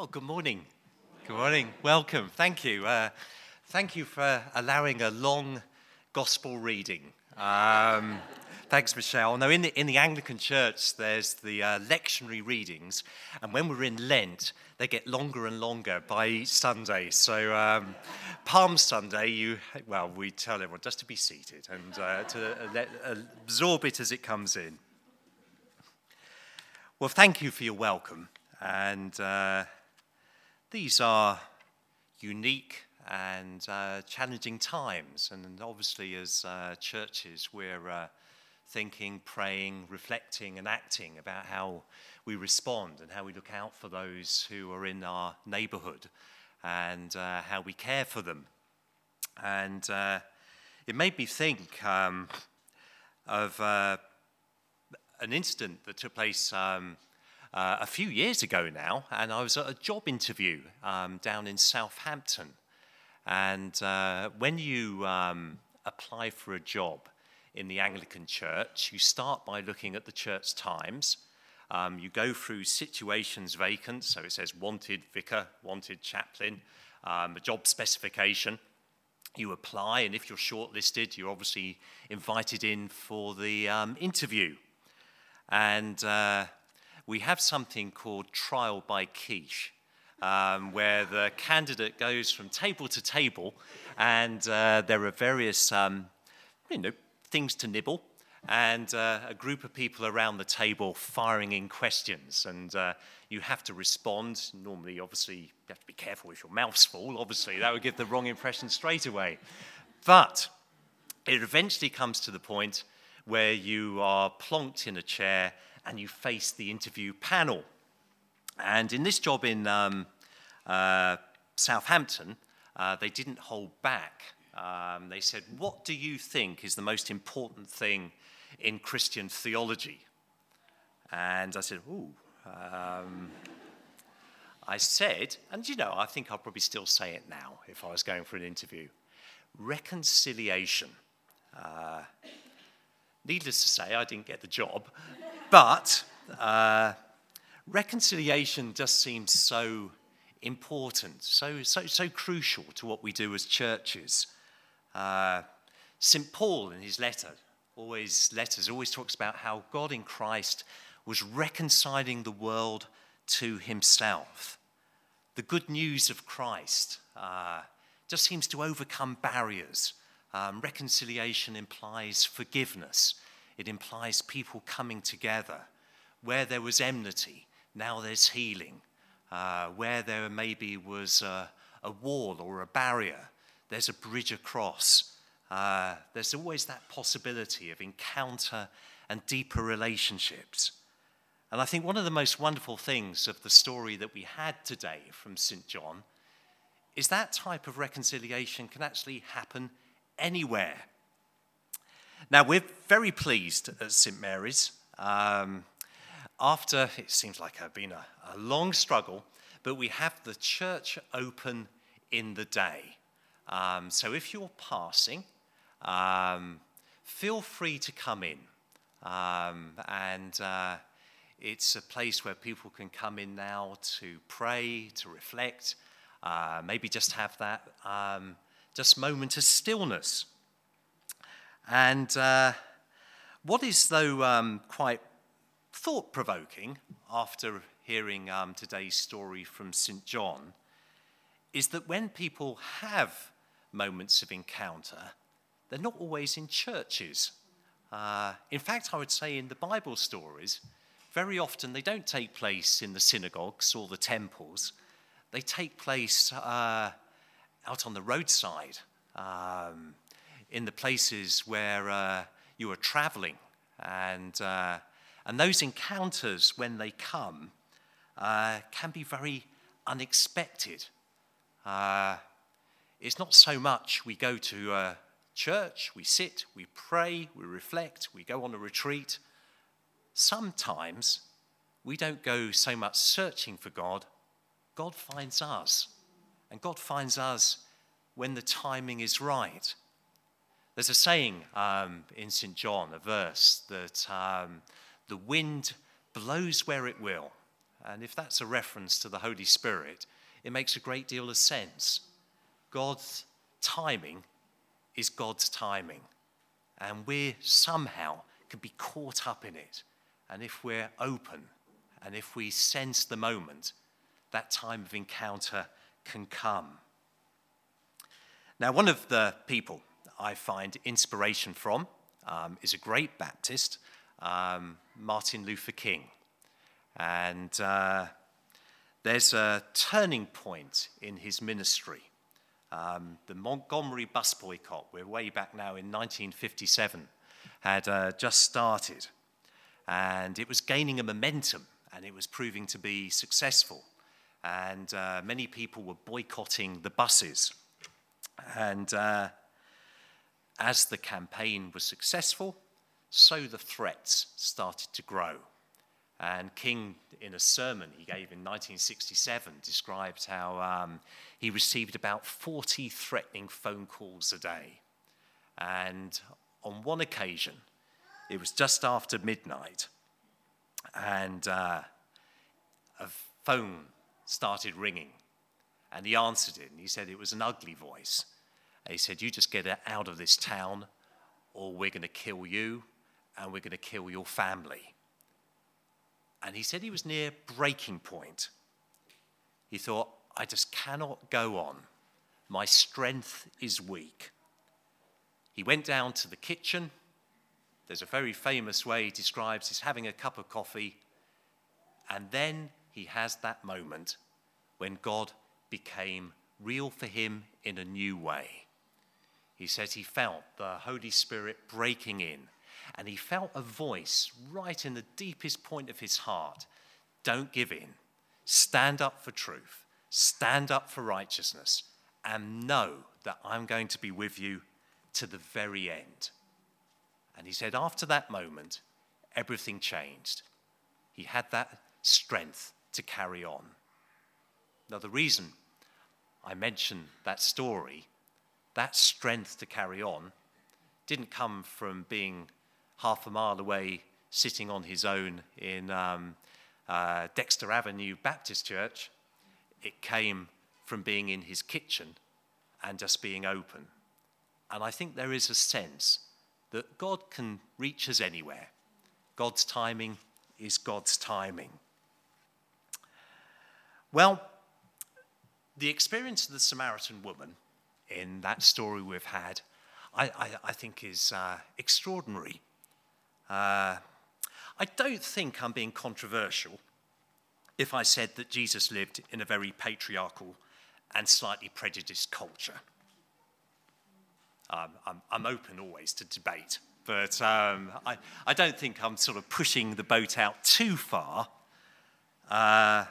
Oh, good morning. Good morning. Welcome. Thank you. Uh, thank you for allowing a long gospel reading. Um, thanks, Michelle. Now, in the, in the Anglican Church, there's the uh, lectionary readings, and when we're in Lent, they get longer and longer by each Sunday. So, um, Palm Sunday, you well, we tell everyone just to be seated and uh, to let, absorb it as it comes in. Well, thank you for your welcome, and uh, these are unique and uh, challenging times, and obviously, as uh, churches, we're uh, thinking, praying, reflecting, and acting about how we respond and how we look out for those who are in our neighborhood and uh, how we care for them. And uh, it made me think um, of uh, an incident that took place. Um, uh, a few years ago now, and I was at a job interview um, down in Southampton. And uh, when you um, apply for a job in the Anglican Church, you start by looking at the church times. Um, you go through situations vacant, so it says wanted vicar, wanted chaplain, um, a job specification. You apply, and if you're shortlisted, you're obviously invited in for the um, interview. And uh, we have something called trial by quiche, um, where the candidate goes from table to table, and uh, there are various, um, you know, things to nibble, and uh, a group of people around the table firing in questions, and uh, you have to respond. Normally, obviously, you have to be careful if your mouth's full. Obviously, that would give the wrong impression straight away. But it eventually comes to the point where you are plonked in a chair and you face the interview panel. And in this job in um, uh, Southampton, uh, they didn't hold back. Um, they said, What do you think is the most important thing in Christian theology? And I said, Ooh. Um, I said, and you know, I think I'll probably still say it now if I was going for an interview reconciliation. Uh, needless to say, I didn't get the job, but uh, reconciliation just seems so important, so, so, so crucial to what we do as churches. Uh, St. Paul, in his letter, always letters, always talks about how God in Christ was reconciling the world to himself. The good news of Christ uh, just seems to overcome barriers. Um, reconciliation implies forgiveness. It implies people coming together. Where there was enmity, now there's healing. Uh, where there maybe was a, a, wall or a barrier, there's a bridge across. Uh, there's always that possibility of encounter and deeper relationships. And I think one of the most wonderful things of the story that we had today from St. John is that type of reconciliation can actually happen anywhere. Now, we're very pleased at St. Mary's. Um, after it seems like it's been a, a, long struggle, but we have the church open in the day. Um, so if you're passing, um, feel free to come in. Um, and uh, it's a place where people can come in now to pray, to reflect, uh, maybe just have that um, just moment of stillness. And uh, what is, though, um, quite thought provoking after hearing um, today's story from St. John is that when people have moments of encounter, they're not always in churches. Uh, in fact, I would say in the Bible stories, very often they don't take place in the synagogues or the temples, they take place uh, out on the roadside. Um, in the places where uh, you are traveling. And, uh, and those encounters, when they come, uh, can be very unexpected. Uh, it's not so much we go to church, we sit, we pray, we reflect, we go on a retreat. Sometimes we don't go so much searching for God, God finds us. And God finds us when the timing is right. There's a saying um, in St. John, a verse, that um, the wind blows where it will, And if that's a reference to the Holy Spirit, it makes a great deal of sense. God's timing is God's timing. And we somehow can be caught up in it. And if we're open and if we sense the moment, that time of encounter can come. Now, one of the people I find inspiration from um, is a great Baptist, um, Martin Luther King. And uh, there's a turning point in his ministry. Um, the Montgomery bus boycott, we're way back now in 1957, had uh, just started. And it was gaining a momentum and it was proving to be successful. And uh, many people were boycotting the buses. And uh, as the campaign was successful, so the threats started to grow. And King, in a sermon he gave in 1967, described how um, he received about 40 threatening phone calls a day. And on one occasion, it was just after midnight, and uh, a phone started ringing. And he answered it, and he said it was an ugly voice. And he said, You just get out of this town, or we're going to kill you, and we're going to kill your family. And he said he was near breaking point. He thought, I just cannot go on. My strength is weak. He went down to the kitchen. There's a very famous way he describes he's having a cup of coffee. And then he has that moment when God became real for him in a new way. He says he felt the Holy Spirit breaking in and he felt a voice right in the deepest point of his heart don't give in, stand up for truth, stand up for righteousness, and know that I'm going to be with you to the very end. And he said, after that moment, everything changed. He had that strength to carry on. Now, the reason I mention that story, that strength to carry on, didn't come from being half a mile away, sitting on his own in um, uh, Dexter Avenue Baptist Church. It came from being in his kitchen and just being open. And I think there is a sense that God can reach us anywhere. God's timing is God's timing. Well, the experience of the Samaritan woman in that story we've had, I, I, I think, is uh, extraordinary. Uh, I don't think I'm being controversial if I said that Jesus lived in a very patriarchal and slightly prejudiced culture. Um, I'm, I'm, open always to debate, but um, I, I, don't think I'm sort of pushing the boat out too far. Uh,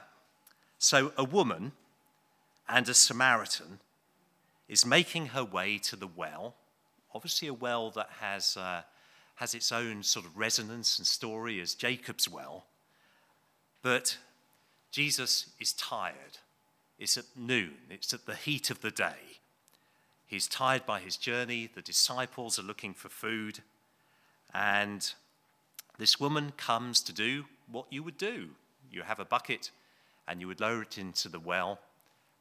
so, a woman and a Samaritan is making her way to the well, obviously, a well that has. Uh, has its own sort of resonance and story as Jacob's well. But Jesus is tired. It's at noon, it's at the heat of the day. He's tired by his journey. The disciples are looking for food. And this woman comes to do what you would do you have a bucket and you would lower it into the well,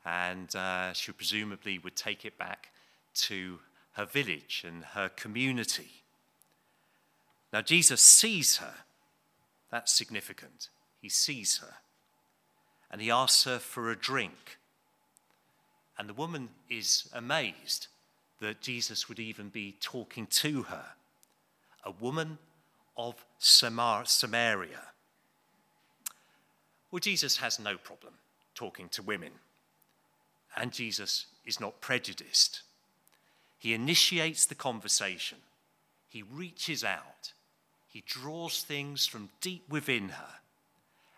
and uh, she presumably would take it back to her village and her community. Now, Jesus sees her. That's significant. He sees her. And he asks her for a drink. And the woman is amazed that Jesus would even be talking to her. A woman of Samaria. Well, Jesus has no problem talking to women. And Jesus is not prejudiced. He initiates the conversation, he reaches out, he draws things from deep within her.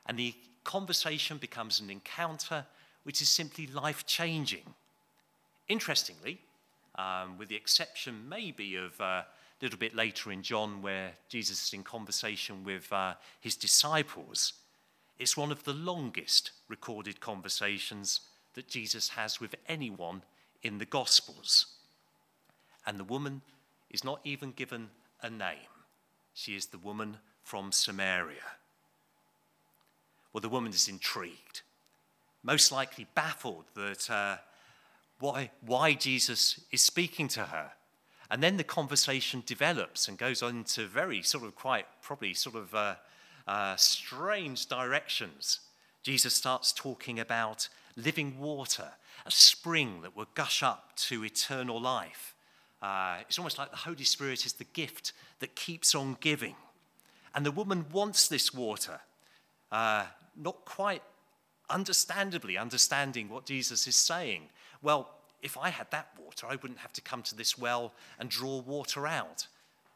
And the conversation becomes an encounter which is simply life changing. Interestingly, um, with the exception maybe of uh, a little bit later in John, where Jesus is in conversation with uh, his disciples, it's one of the longest recorded conversations that Jesus has with anyone in the Gospels. And the woman is not even given a name. She is the woman from Samaria. Well, the woman is intrigued, most likely baffled that uh, why, why Jesus is speaking to her. And then the conversation develops and goes on to very sort of quite probably sort of uh, uh, strange directions. Jesus starts talking about living water, a spring that will gush up to eternal life. Uh, it's almost like the Holy Spirit is the gift that keeps on giving. And the woman wants this water, uh, not quite understandably understanding what Jesus is saying. Well, if I had that water, I wouldn't have to come to this well and draw water out.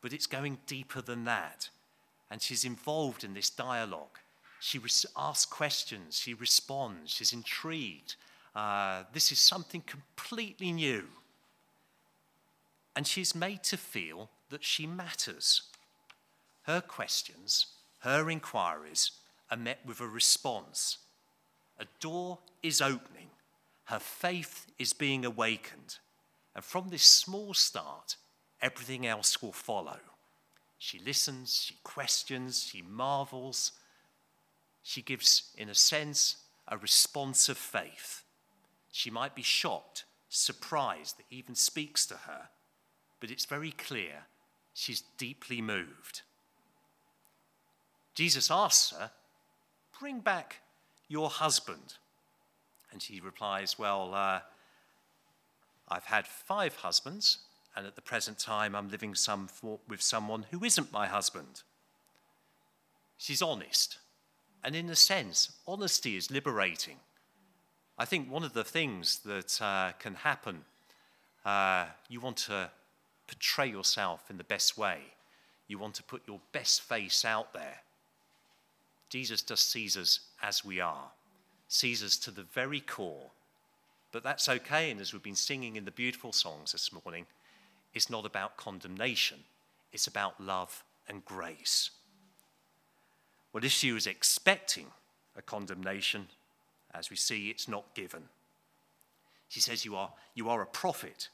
But it's going deeper than that. And she's involved in this dialogue. She asks questions, she responds, she's intrigued. Uh, this is something completely new. And she's made to feel that she matters. Her questions, her inquiries are met with a response. A door is opening her faith is being awakened. And from this small start, everything else will follow. She listens, she questions, she marvels. She gives, in a sense, a response of faith. She might be shocked, surprised that even speaks to her, but it's very clear she's deeply moved. Jesus asks her, Bring back your husband. And she replies, Well, uh, I've had five husbands, and at the present time I'm living some for, with someone who isn't my husband. She's honest. And in a sense, honesty is liberating. I think one of the things that uh, can happen, uh, you want to portray yourself in the best way. You want to put your best face out there. Jesus just sees us as we are sees us to the very core. But that's okay, and as we've been singing in the beautiful songs this morning, it's not about condemnation, it's about love and grace. Well, if she was expecting a condemnation, as we see, it's not given. She says, You are, you are a prophet.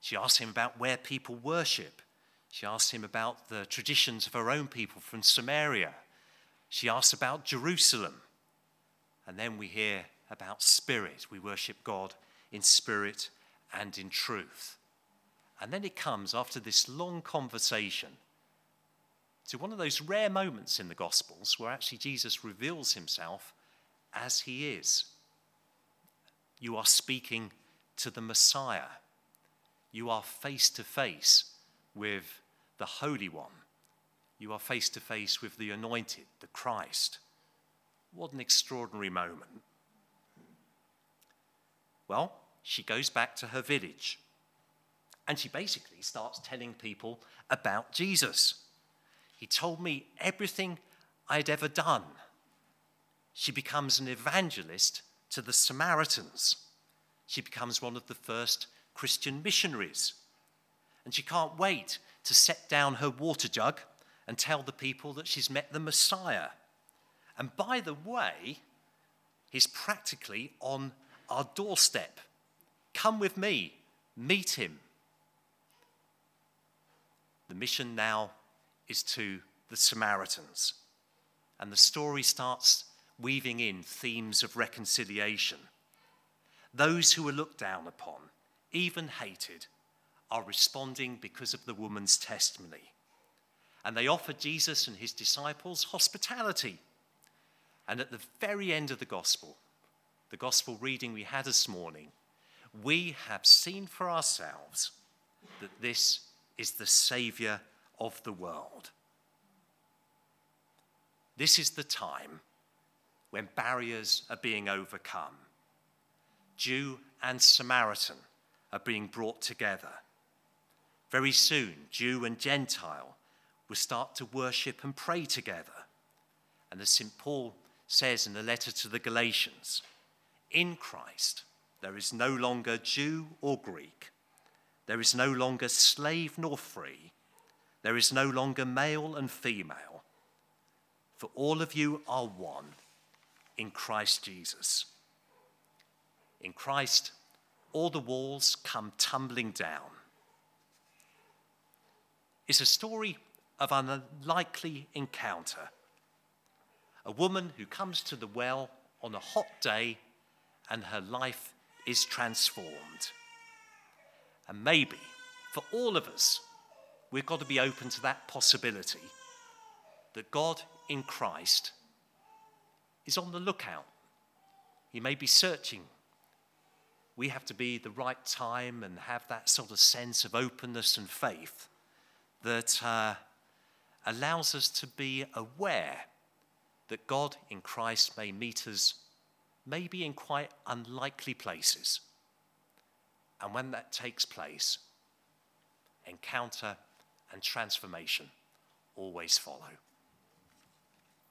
She asks him about where people worship. She asks him about the traditions of her own people from Samaria. She asks about Jerusalem. And then we hear about spirit. We worship God in spirit and in truth. And then it comes after this long conversation to one of those rare moments in the Gospels where actually Jesus reveals himself as he is. You are speaking to the Messiah, you are face to face with the Holy One, you are face to face with the Anointed, the Christ. What an extraordinary moment. Well, she goes back to her village and she basically starts telling people about Jesus. He told me everything I'd ever done. She becomes an evangelist to the Samaritans. She becomes one of the first Christian missionaries. And she can't wait to set down her water jug and tell the people that she's met the Messiah. And by the way, he's practically on our doorstep. Come with me, meet him. The mission now is to the Samaritans. And the story starts weaving in themes of reconciliation. Those who were looked down upon, even hated, are responding because of the woman's testimony. And they offer Jesus and his disciples hospitality. And at the very end of the gospel, the gospel reading we had this morning, we have seen for ourselves that this is the Savior of the world. This is the time when barriers are being overcome. Jew and Samaritan are being brought together. Very soon, Jew and Gentile will start to worship and pray together. And as St. Paul says in the letter to the Galatians In Christ, there is no longer Jew or Greek, there is no longer slave nor free, there is no longer male and female, for all of you are one in Christ Jesus. In Christ, all the walls come tumbling down. It's a story of an unlikely encounter A woman who comes to the well on a hot day and her life is transformed. And maybe for all of us, we've got to be open to that possibility that God in Christ is on the lookout. He may be searching. We have to be the right time and have that sort of sense of openness and faith that uh, allows us to be aware that God in Christ may meet us maybe in quite unlikely places. And when that takes place, encounter and transformation always follow.